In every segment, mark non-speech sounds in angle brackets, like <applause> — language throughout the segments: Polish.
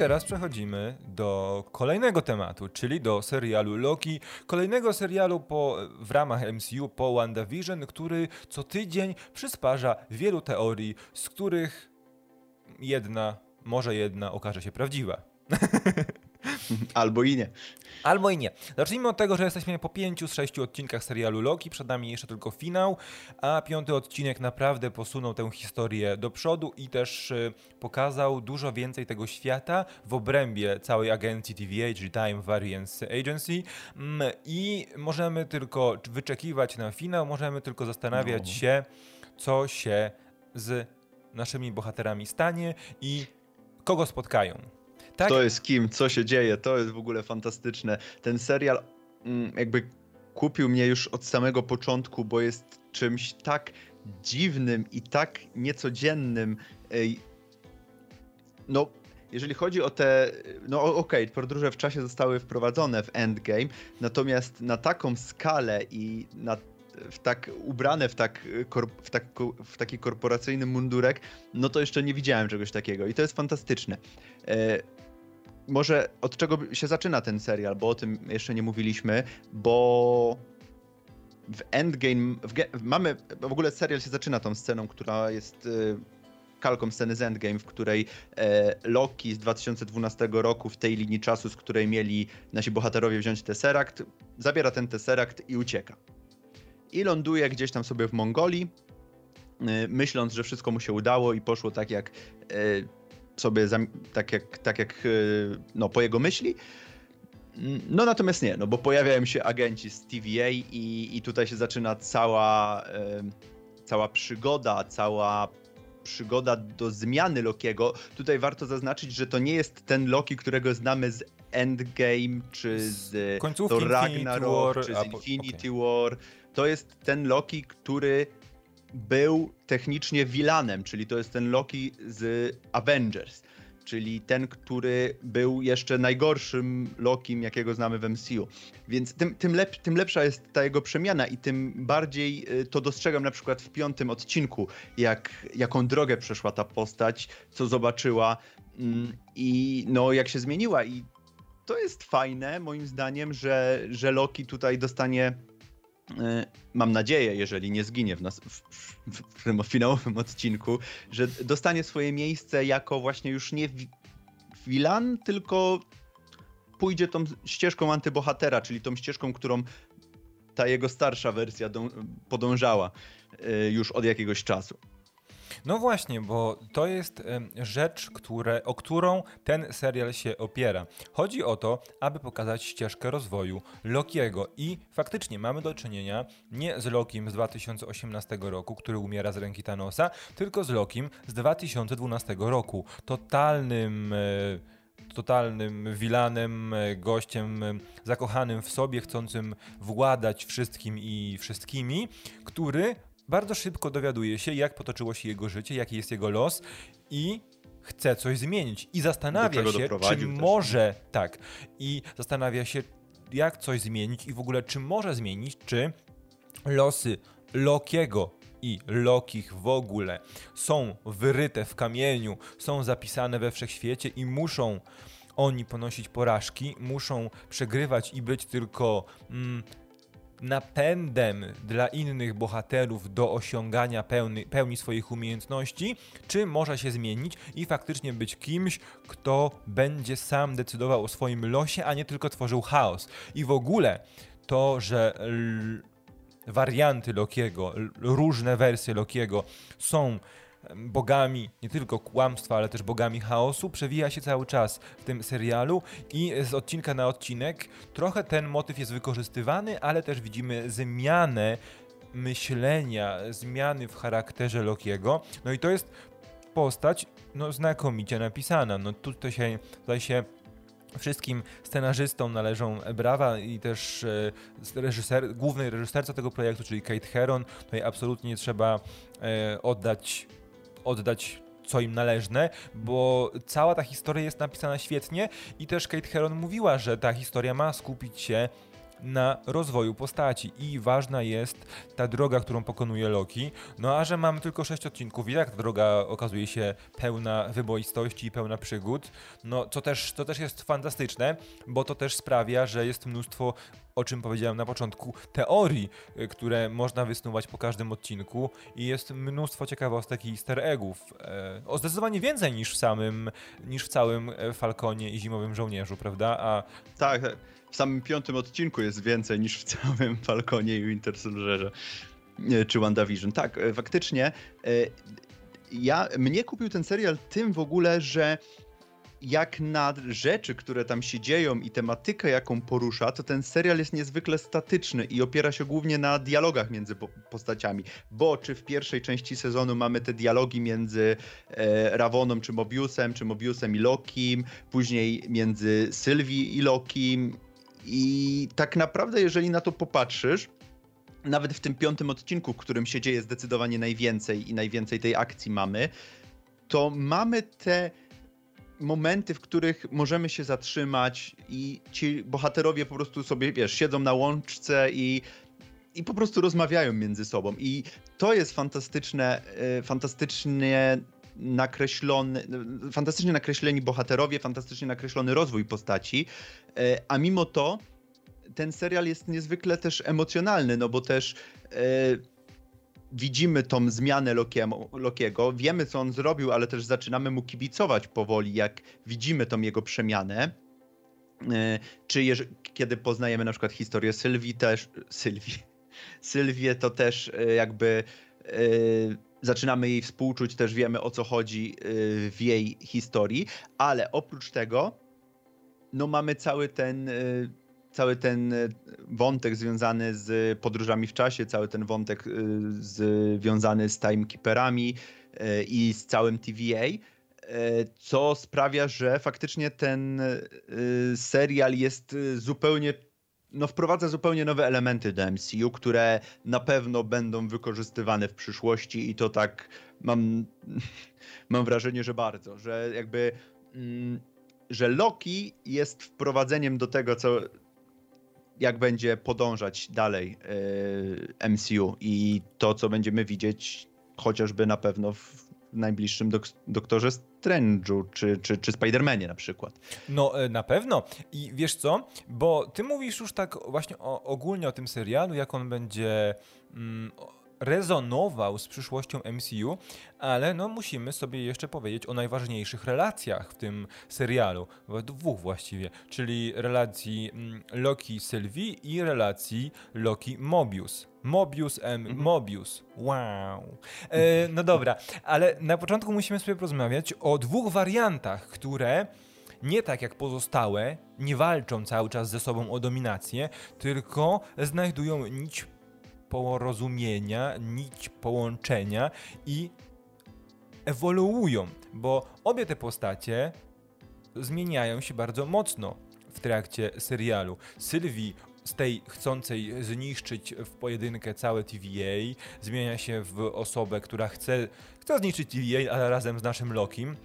teraz przechodzimy do kolejnego tematu, czyli do serialu Loki, kolejnego serialu po, w ramach MCU po WandaVision, który co tydzień przysparza wielu teorii, z których jedna, może jedna okaże się prawdziwa. <laughs> <laughs> Albo i nie. Albo i nie. Zacznijmy od tego, że jesteśmy po pięciu z sześciu odcinkach serialu Loki, przed nami jeszcze tylko finał, a piąty odcinek naprawdę posunął tę historię do przodu i też y, pokazał dużo więcej tego świata w obrębie całej agencji TVA, czyli Time Variance Agency mm, i możemy tylko wyczekiwać na finał, możemy tylko zastanawiać no. się, co się z naszymi bohaterami stanie i kogo spotkają. Tak? To jest kim, co się dzieje, to jest w ogóle fantastyczne. Ten serial mm, jakby kupił mnie już od samego początku, bo jest czymś tak dziwnym i tak niecodziennym. No, jeżeli chodzi o te, no okej, okay, podróże w czasie zostały wprowadzone w Endgame, natomiast na taką skalę i na w tak ubrane w, tak, w, tak, w taki korporacyjny mundurek, no to jeszcze nie widziałem czegoś takiego i to jest fantastyczne. Może od czego się zaczyna ten serial, bo o tym jeszcze nie mówiliśmy, bo w Endgame w, mamy, w ogóle serial się zaczyna tą sceną, która jest y, kalką sceny z Endgame, w której e, Loki z 2012 roku w tej linii czasu, z której mieli nasi bohaterowie wziąć Tesseract, zabiera ten Tesseract i ucieka. I ląduje gdzieś tam sobie w Mongolii, y, myśląc, że wszystko mu się udało i poszło tak jak y, sobie tak jak, tak jak e, no, po jego myśli. No natomiast nie, no bo pojawiają się agenci z TVA i, i tutaj się zaczyna cała, cała przygoda, cała przygoda do zmiany Lokiego. Tutaj warto zaznaczyć, że to nie jest ten Loki, którego znamy z Endgame, czy z Thor Ragnarok, War, czy z Infinity. War. To jest ten Loki, który był technicznie vilanem, czyli to jest ten Loki z Avengers, czyli ten, który był jeszcze najgorszym Lokim, jakiego znamy w MCU. Więc tym, tym, lep, tym lepsza jest ta jego przemiana i tym bardziej y, to dostrzegam na przykład w piątym odcinku, jak, jaką drogę przeszła ta postać, co zobaczyła mm, i no jak się zmieniła i to jest fajne moim zdaniem, że, że Loki tutaj dostanie mam nadzieję, jeżeli nie zginie w, nas, w, w, w finałowym odcinku, że dostanie swoje miejsce jako właśnie już nie wilan, tylko pójdzie tą ścieżką antybohatera, czyli tą ścieżką, którą ta jego starsza wersja podążała e, już od jakiegoś czasu. No właśnie, bo to jest rzecz, które, o którą ten serial się opiera. Chodzi o to, aby pokazać ścieżkę rozwoju Lokiego i faktycznie mamy do czynienia nie z Lokim z 2018 roku, który umiera z ręki Thanosa, tylko z Lokim z 2012 roku. Totalnym e, totalnym wilanem, e, gościem e, zakochanym w sobie, chcącym władać wszystkim i wszystkimi, który bardzo szybko dowiaduje się, jak potoczyło się jego życie, jaki jest jego los i chce coś zmienić. I zastanawia się, czy też. może, tak, i zastanawia się, jak coś zmienić i w ogóle, czy może zmienić, czy losy Lokiego i Lokich w ogóle są wyryte w kamieniu, są zapisane we wszechświecie i muszą oni ponosić porażki, muszą przegrywać i być tylko mm, napędem dla innych bohaterów do osiągania pełny, pełni swoich umiejętności, czy może się zmienić i faktycznie być kimś, kto będzie sam decydował o swoim losie, a nie tylko tworzył chaos. I w ogóle to, że warianty Lokiego, różne wersje Lokiego są bogami nie tylko kłamstwa, ale też bogami chaosu, przewija się cały czas w tym serialu i z odcinka na odcinek trochę ten motyw jest wykorzystywany, ale też widzimy zmianę myślenia, zmiany w charakterze Lokiego. No i to jest postać no, znakomicie napisana. No tutaj się, tutaj się Wszystkim scenarzystom należą brawa i też e, reżyser, głównej reżyserce tego projektu, czyli Kate Heron. Tutaj absolutnie trzeba e, oddać oddać co im należne, bo cała ta historia jest napisana świetnie i też Kate Heron mówiła, że ta historia ma skupić się na rozwoju postaci i ważna jest ta droga, którą pokonuje Loki. No a że mamy tylko sześć odcinków i jak ta droga okazuje się pełna wyboistości i pełna przygód, no co też, to też jest fantastyczne, bo to też sprawia, że jest mnóstwo o czym powiedziałem na początku, teorii, które można wysnuwać po każdym odcinku i jest mnóstwo ciekawostek i easter eggów. E, o zdecydowanie więcej niż w samym, niż w całym e, Falconie i Zimowym Żołnierzu, prawda? A... Tak, w samym piątym odcinku jest więcej niż w całym <laughs> Falconie i Winter Soldierze czy WandaVision. Tak, e, faktycznie ja, mnie kupił ten serial tym w ogóle, że jak na rzeczy, które tam się dzieją i tematykę, jaką porusza, to ten serial jest niezwykle statyczny i opiera się głównie na dialogach między postaciami. Bo czy w pierwszej części sezonu mamy te dialogi między e, czy Mobiusem, czy Mobiusem i Lokim, później między Sylwii i Lokim. I tak naprawdę, jeżeli na to popatrzysz, nawet w tym piątym odcinku, w którym się dzieje zdecydowanie najwięcej i najwięcej tej akcji mamy, to mamy te momenty, w których możemy się zatrzymać i ci bohaterowie po prostu sobie, wiesz, siedzą na łączce i, i po prostu rozmawiają między sobą. I to jest fantastyczne, e, fantastycznie nakreślony, fantastycznie nakreśleni bohaterowie, fantastycznie nakreślony rozwój postaci, e, a mimo to ten serial jest niezwykle też emocjonalny, no bo też e, widzimy tą zmianę Lokiego, wiemy co on zrobił, ale też zaczynamy mu kibicować powoli, jak widzimy tą jego przemianę. E, czy kiedy poznajemy na przykład historię Sylwii też, Sylwii, <laughs> Sylwię, to też jakby zaczynamy jej współczuć, też wiemy o co chodzi w jej historii, ale oprócz tego no mamy cały ten cały ten e, wątek związany z podróżami w czasie, cały ten wątek związany z timekeeperami i z całym TVA, co sprawia, że faktycznie ten serial jest zupełnie no, wprowadza zupełnie nowe elementy do MCU, które na pewno będą wykorzystywane w przyszłości i to tak mam, <laughs> mam wrażenie, że bardzo, że jakby mm, że Loki jest wprowadzeniem do tego, co, jak będzie podążać dalej yy, MCU i to, co będziemy widzieć chociażby na pewno w najbliższym dok Doktorze Strange'u czy, czy, czy Spider-Manie na przykład. No e, na pewno. I wiesz co, bo ty mówisz już tak właśnie o, ogólnie o tym serialu, jak on będzie... Mm, rezonował z przyszłością MCU, ale no musimy sobie jeszcze powiedzieć o najważniejszych relacjach w tym serialu, dwóch właściwie, czyli relacji mm, Loki-Sylwii i relacji Loki-Mobius. Mobius M. Mhm. Mobius. Wow. E, no dobra, ale na początku musimy sobie porozmawiać o dwóch wariantach, które nie tak jak pozostałe, nie walczą cały czas ze sobą o dominację, tylko znajdują nić porozumienia, nić połączenia i ewoluują, bo obie te postacie zmieniają się bardzo mocno w trakcie serialu. Sylwii z tej chcącej zniszczyć w pojedynkę całe TVA zmienia się w osobę, która chce, chce zniszczyć TVA, ale razem z naszym Lokim.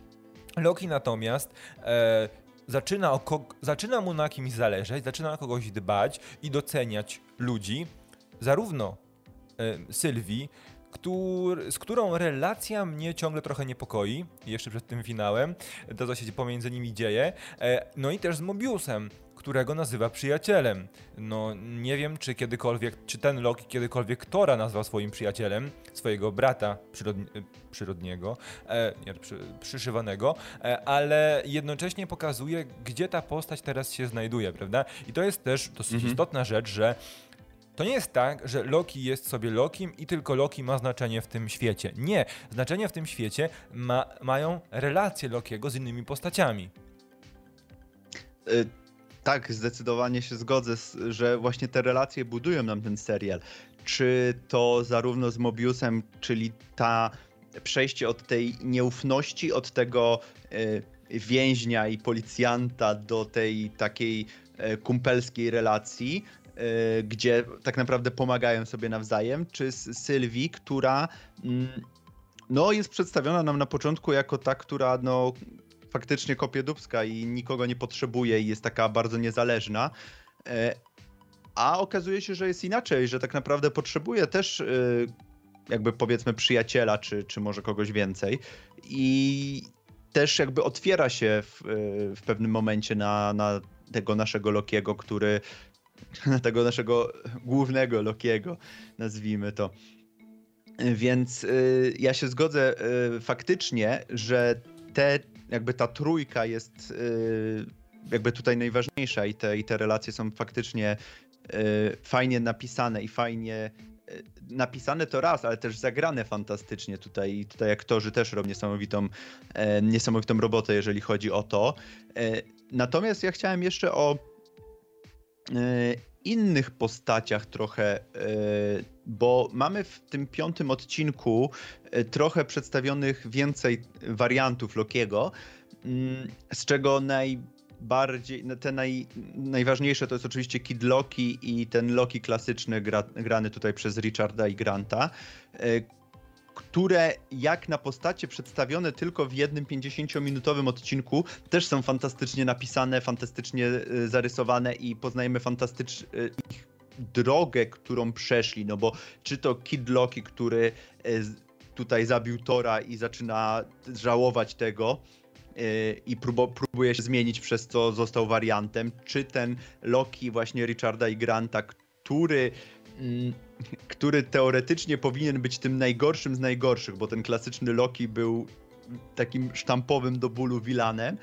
Loki natomiast e, zaczyna, zaczyna mu na kimś zależeć, zaczyna na kogoś dbać i doceniać ludzi, zarówno e, Sylwii, który, z którą relacja mnie ciągle trochę niepokoi, jeszcze przed tym finałem, to co się pomiędzy nimi dzieje, e, no i też z Mobiusem, którego nazywa przyjacielem. No nie wiem, czy kiedykolwiek, czy ten Loki kiedykolwiek Tora nazwał swoim przyjacielem, swojego brata przyrodni przyrodniego, e, nie, przy, przyszywanego, e, ale jednocześnie pokazuje, gdzie ta postać teraz się znajduje, prawda? I to jest też dosyć mhm. istotna rzecz, że to nie jest tak, że Loki jest sobie Lokim i tylko Loki ma znaczenie w tym świecie. Nie, znaczenie w tym świecie ma, mają relacje Lokiego z innymi postaciami. Y tak, zdecydowanie się zgodzę, że właśnie te relacje budują nam ten serial. Czy to zarówno z Mobiusem, czyli ta przejście od tej nieufności, od tego y, więźnia i policjanta do tej takiej y, kumpelskiej relacji, gdzie tak naprawdę pomagają sobie nawzajem, czy z Sylwii, która mm, no, jest przedstawiona nam na początku jako ta, która no, faktycznie kopie dubska i nikogo nie potrzebuje i jest taka bardzo niezależna. Y, a okazuje się, że jest inaczej, że tak naprawdę potrzebuje też y, jakby powiedzmy przyjaciela, czy, czy może kogoś więcej. I też jakby otwiera się w, w pewnym momencie na, na tego naszego Lokiego, który na <laughs> tego naszego głównego Lokiego, nazwijmy to. Więc y, ja się zgodzę y, faktycznie, że te, jakby ta trójka jest y, jakby tutaj najważniejsza i te, i te relacje są faktycznie fajnie napisane i fajnie napisane to raz, ale też zagrane fantastycznie tutaj. Tutaj aktorzy też robią niesamowitą, niesamowitą robotę, jeżeli chodzi o to. Natomiast ja chciałem jeszcze o innych postaciach trochę, bo mamy w tym piątym odcinku trochę przedstawionych więcej wariantów Lokiego, mm, z czego najbardziej, no, te naj, najważniejsze to jest oczywiście Kid Loki i ten Loki klasyczny gra, grany tutaj przez Richarda i Granta, które jak na postacie przedstawione tylko w jednym 50-minutowym odcinku też są fantastycznie napisane, fantastycznie y, zarysowane i poznajemy fantastyczną y, ich drogę, którą przeszli, no bo czy to Kid Loki, który y, tutaj zabił Tora i zaczyna żałować tego, i próbuje się zmienić, przez co został wariantem, czy ten Loki właśnie Richarda i Granta, który który teoretycznie powinien być tym najgorszym z najgorszych, bo ten klasyczny Loki był takim sztampowym do bólu vilanem,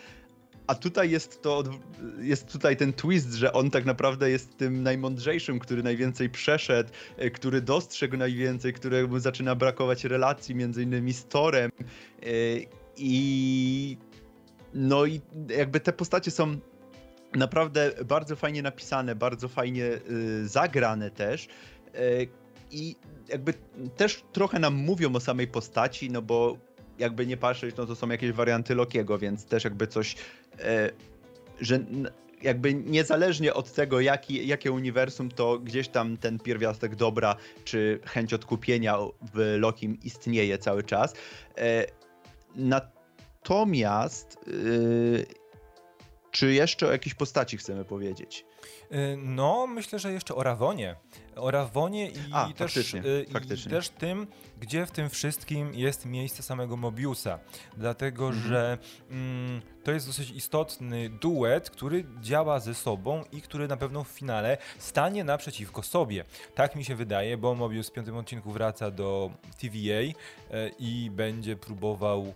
a tutaj jest to, jest tutaj ten twist, że on tak naprawdę jest tym najmądrzejszym, który najwięcej przeszedł, e, który dostrzegł najwięcej, któremu zaczyna brakować relacji między innymi z Torem. E, i no i jakby te postacie są naprawdę bardzo fajnie napisane, bardzo fajnie e, zagrane też E, I jakby też trochę nam mówią o samej postaci, no bo jakby nie patrzeć, no to są jakieś warianty Lokiego, więc też jakby coś, e, że jakby niezależnie od tego, jaki, jakie uniwersum, to gdzieś tam ten pierwiastek dobra, czy chęć odkupienia w Lokim istnieje cały czas. Natomiast czy jeszcze o jakiejś postaci chcemy powiedzieć? No, myślę, że jeszcze o Rawonie o Rawonie i, A, też, faktycznie, y, faktycznie. i też tym, gdzie w tym wszystkim jest miejsce samego Mobiusa. Dlatego, mhm. że mm, to jest dosyć istotny duet, który działa ze sobą i który na pewno w finale stanie naprzeciwko sobie. Tak mi się wydaje, bo Mobius w piątym odcinku wraca do TVA y, i będzie próbował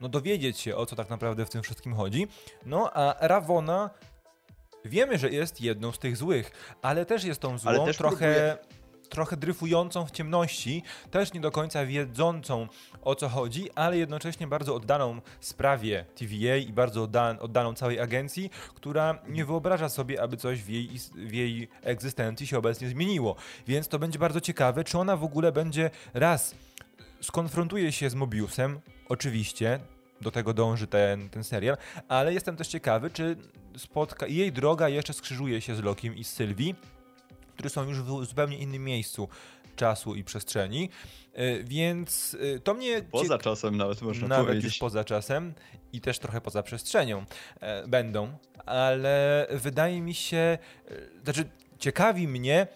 no, dowiedzieć się, o co tak naprawdę w tym wszystkim chodzi. No a Ravona Wiemy, że jest jedną z tych złych, ale też jest tą złą, trochę, trochę dryfującą w ciemności, też nie do końca wiedzącą o co chodzi, ale jednocześnie bardzo oddaną sprawie TVA i bardzo oddaną całej agencji, która nie wyobraża sobie, aby coś w jej, w jej egzystencji się obecnie zmieniło. Więc to będzie bardzo ciekawe, czy ona w ogóle będzie raz skonfrontuje się z Mobiusem, oczywiście, do tego dąży ten, ten serial, ale jestem też ciekawy, czy spotka jej droga jeszcze skrzyżuje się z Lokiem i z Sylwii, które są już w zupełnie innym miejscu czasu i przestrzeni. E, więc e, to mnie. Poza czasem nawet można nawet powiedzieć. już poza czasem i też trochę poza przestrzenią e, będą, ale wydaje mi się, znaczy ciekawi mnie,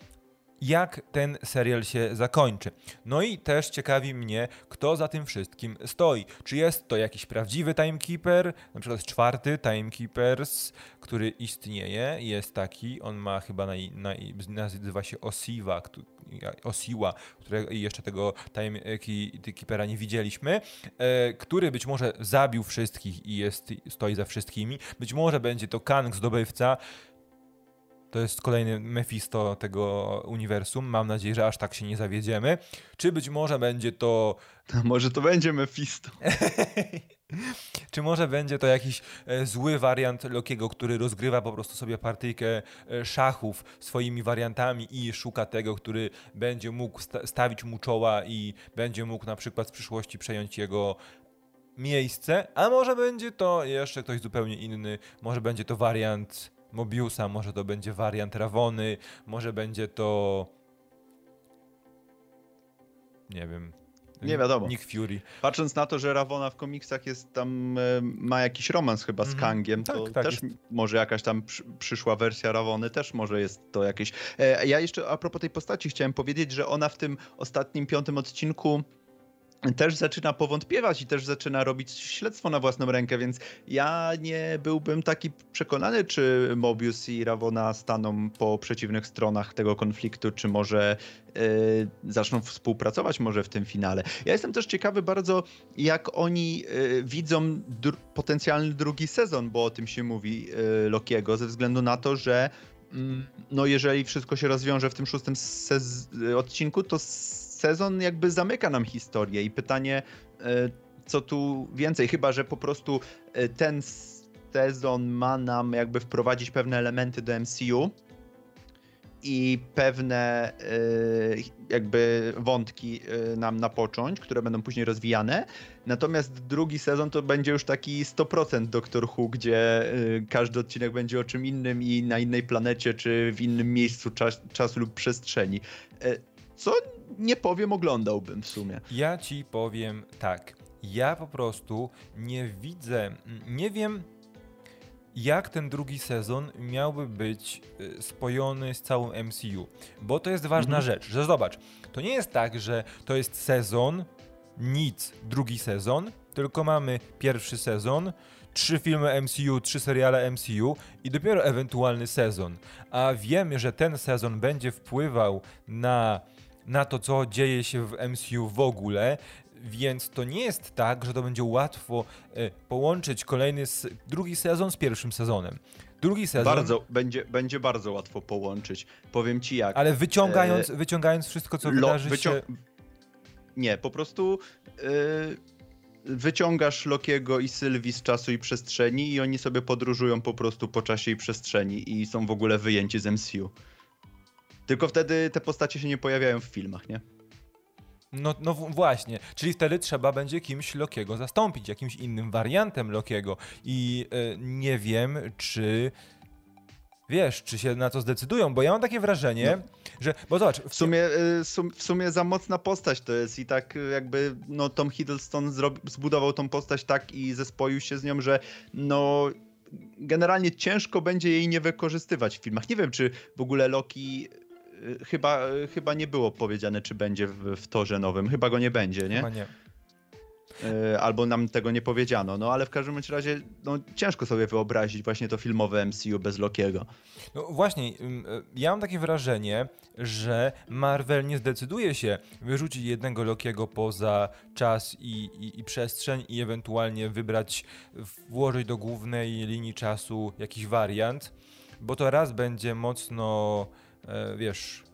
jak ten serial się zakończy. No i też ciekawi mnie, kto za tym wszystkim stoi. Czy jest to jakiś prawdziwy timekeeper, na przykład czwarty timekeepers, który istnieje, jest taki, on ma chyba, na, na, nazywa się Osiwa, Osiła, którego jeszcze tego timekeepera nie widzieliśmy, e, który być może zabił wszystkich i jest, stoi za wszystkimi. Być może będzie to Kang, zdobywca, to jest kolejny Mephisto tego uniwersum. Mam nadzieję, że aż tak się nie zawiedziemy. Czy być może będzie to. może to będzie Mephisto. <laughs> Czy może będzie to jakiś e, zły wariant Lokiego, który rozgrywa po prostu sobie partyjkę e, szachów swoimi wariantami i szuka tego, który będzie mógł sta stawić mu czoła i będzie mógł na przykład w przyszłości przejąć jego miejsce, a może będzie to jeszcze ktoś zupełnie inny, może będzie to wariant Mobiusa, może to będzie wariant Ravony, może będzie to nie wiem, Nie wiadomo. Nick Fury. Patrząc na to, że Ravona w komiksach jest tam, e, ma jakiś romans chyba z Mhm. Kangiem, to Tak, tak, też jest. może jakaś tam przy, przyszła wersja Ravony, też może jest to jakieś... E, ja jeszcze a propos tej postaci chciałem powiedzieć, że ona w tym ostatnim, piątym odcinku też zaczyna powątpiewać i też zaczyna robić śledztwo na własną rękę, więc ja nie byłbym taki przekonany, czy Mobius i Ravona staną po przeciwnych stronach tego konfliktu, czy może e, zaczną współpracować może w tym finale. Ja jestem też ciekawy bardzo, jak oni e, widzą dr- potencjalny drugi sezon, bo o tym się mówi e, Lokiego, ze względu na to, że mm, no jeżeli wszystko się rozwiąże w tym szóstym odcinku, to sezon jakby zamyka nam historię i pytanie, e, co tu więcej, chyba że po prostu e, ten sezon ma nam jakby wprowadzić pewne elementy do MCU i pewne e, jakby wątki nam napocząć, które będą później rozwijane. Natomiast drugi sezon to będzie już taki 100% Doctor Who, gdzie każdy odcinek będzie o czym innym i na innej planecie, czy w innym miejscu czas, czasu lub przestrzeni. Co nie powiem, oglądałbym w sumie. Ja ci powiem tak. Ja po prostu nie widzę, nie wiem jak ten drugi sezon miałby być y, spojony z całym MCU. Bo to jest ważna Mhm. rzecz, że zobacz, to nie jest tak, że to jest sezon, nic, drugi sezon, tylko mamy pierwszy sezon, trzy filmy MCU, trzy seriale MCU i dopiero ewentualny sezon. A wiemy, że ten sezon będzie wpływał na, na to, co dzieje się w MCU w ogóle, więc to nie jest tak, że to będzie łatwo e, połączyć kolejny, drugi sezon z pierwszym sezonem. Drugi sezon, Bardzo, będzie, będzie bardzo łatwo połączyć. Powiem ci jak. ale wyciągając, wyciągając wszystko, co Lo- wydarzy wycią- się... Nie, po prostu yy, wyciągasz Lokiego i Sylwii z czasu i przestrzeni i oni sobie podróżują po prostu po czasie i przestrzeni i są w ogóle wyjęci z MCU. Tylko wtedy te postacie się nie pojawiają w filmach, nie? No, no właśnie, czyli wtedy trzeba będzie kimś Lokiego zastąpić, jakimś innym wariantem Lokiego i e, nie wiem, czy wiesz, czy się na to zdecydują, bo ja mam takie wrażenie, że, bo zobacz, W sumie, sum, w sumie za mocna postać to jest i tak y, jakby no Tom Hiddleston zrobi, zbudował tą postać tak i zespoił się z nią, że no generalnie ciężko będzie jej nie wykorzystywać w filmach. Nie wiem, czy w ogóle Loki chyba, y, chyba nie było powiedziane, czy będzie w, w torze nowym. Chyba go nie będzie, nie? Chyba nie. Y, Albo nam tego nie powiedziano. No ale w każdym razie no, ciężko sobie wyobrazić właśnie to filmowe MCU bez Lokiego. No właśnie, ja mam takie wrażenie, że Marvel nie zdecyduje się wyrzucić jednego Lokiego poza czas i, i, i przestrzeń i ewentualnie wybrać, włożyć do głównej linii czasu jakiś wariant, bo to raz będzie mocno, wiesz,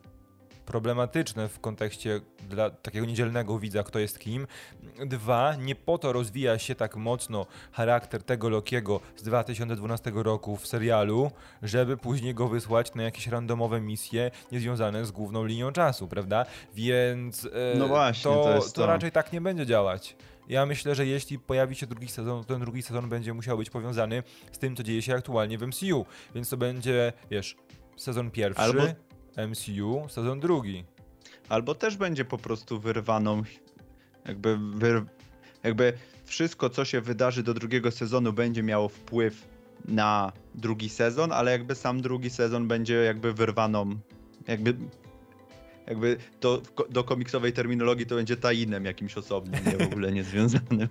problematyczne w kontekście dla takiego niedzielnego widza, kto jest kim. Dwa, nie po to rozwija się tak mocno charakter tego Lokiego z 2012 roku w serialu, żeby później go wysłać na jakieś randomowe misje niezwiązane z główną linią czasu, prawda? Więc e, No właśnie, to, to to. raczej tak nie będzie działać. Ja myślę, że jeśli pojawi się drugi sezon, to ten drugi sezon będzie musiał być powiązany z tym, co dzieje się aktualnie w MCU. Więc to będzie, wiesz, sezon pierwszy Albo- MCU, sezon drugi. Albo też będzie po prostu wyrwaną, jakby, wyr, jakby wszystko, co się wydarzy do drugiego sezonu, będzie miało wpływ na drugi sezon, ale jakby sam drugi sezon będzie jakby wyrwaną, jakby. Jakby to, do komiksowej terminologii to będzie tajinem jakimś osobnym, nie w ogóle niezwiązanym.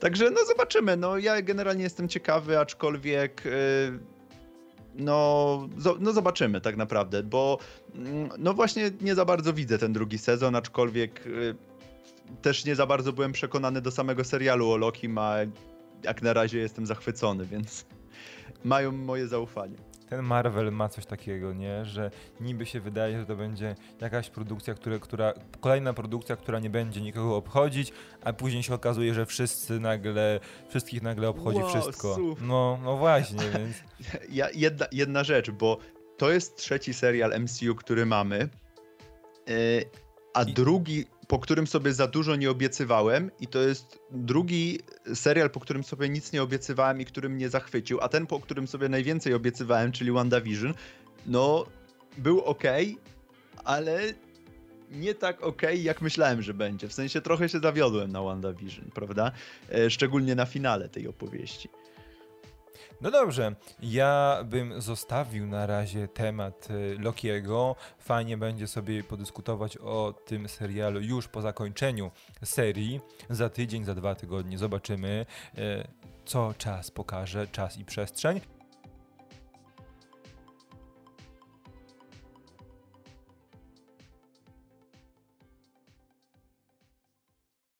Także no zobaczymy. No ja generalnie jestem ciekawy, aczkolwiek yy, no, no zobaczymy tak naprawdę, bo mm, no właśnie nie za bardzo widzę ten drugi sezon, aczkolwiek y, też nie za bardzo byłem przekonany do samego serialu o Loki, a jak na razie jestem zachwycony, więc mają moje zaufanie. Ten Marvel ma coś takiego, nie? Że niby się wydaje, że to będzie jakaś produkcja, która, która, kolejna produkcja, która nie będzie nikogo obchodzić, a później się okazuje, że wszyscy nagle, wszystkich nagle obchodzi Wow, wszystko. suf. No, no właśnie, <laughs> więc Ja, jedna, jedna rzecz, bo to jest trzeci serial MCU, który mamy, y, a I- drugi, po którym sobie za dużo nie obiecywałem i to jest drugi serial, po którym sobie nic nie obiecywałem i który mnie zachwycił, a ten, po którym sobie najwięcej obiecywałem, czyli WandaVision, no był ok, ale nie tak okej, jak myślałem, że będzie. W sensie trochę się zawiodłem na WandaVision, prawda? E, szczególnie na finale tej opowieści. No dobrze, ja bym zostawił na razie temat y, Lokiego. Fajnie będzie sobie podyskutować o tym serialu już po zakończeniu serii. Za tydzień, za dwa tygodnie zobaczymy, y, co czas pokaże, czas i przestrzeń.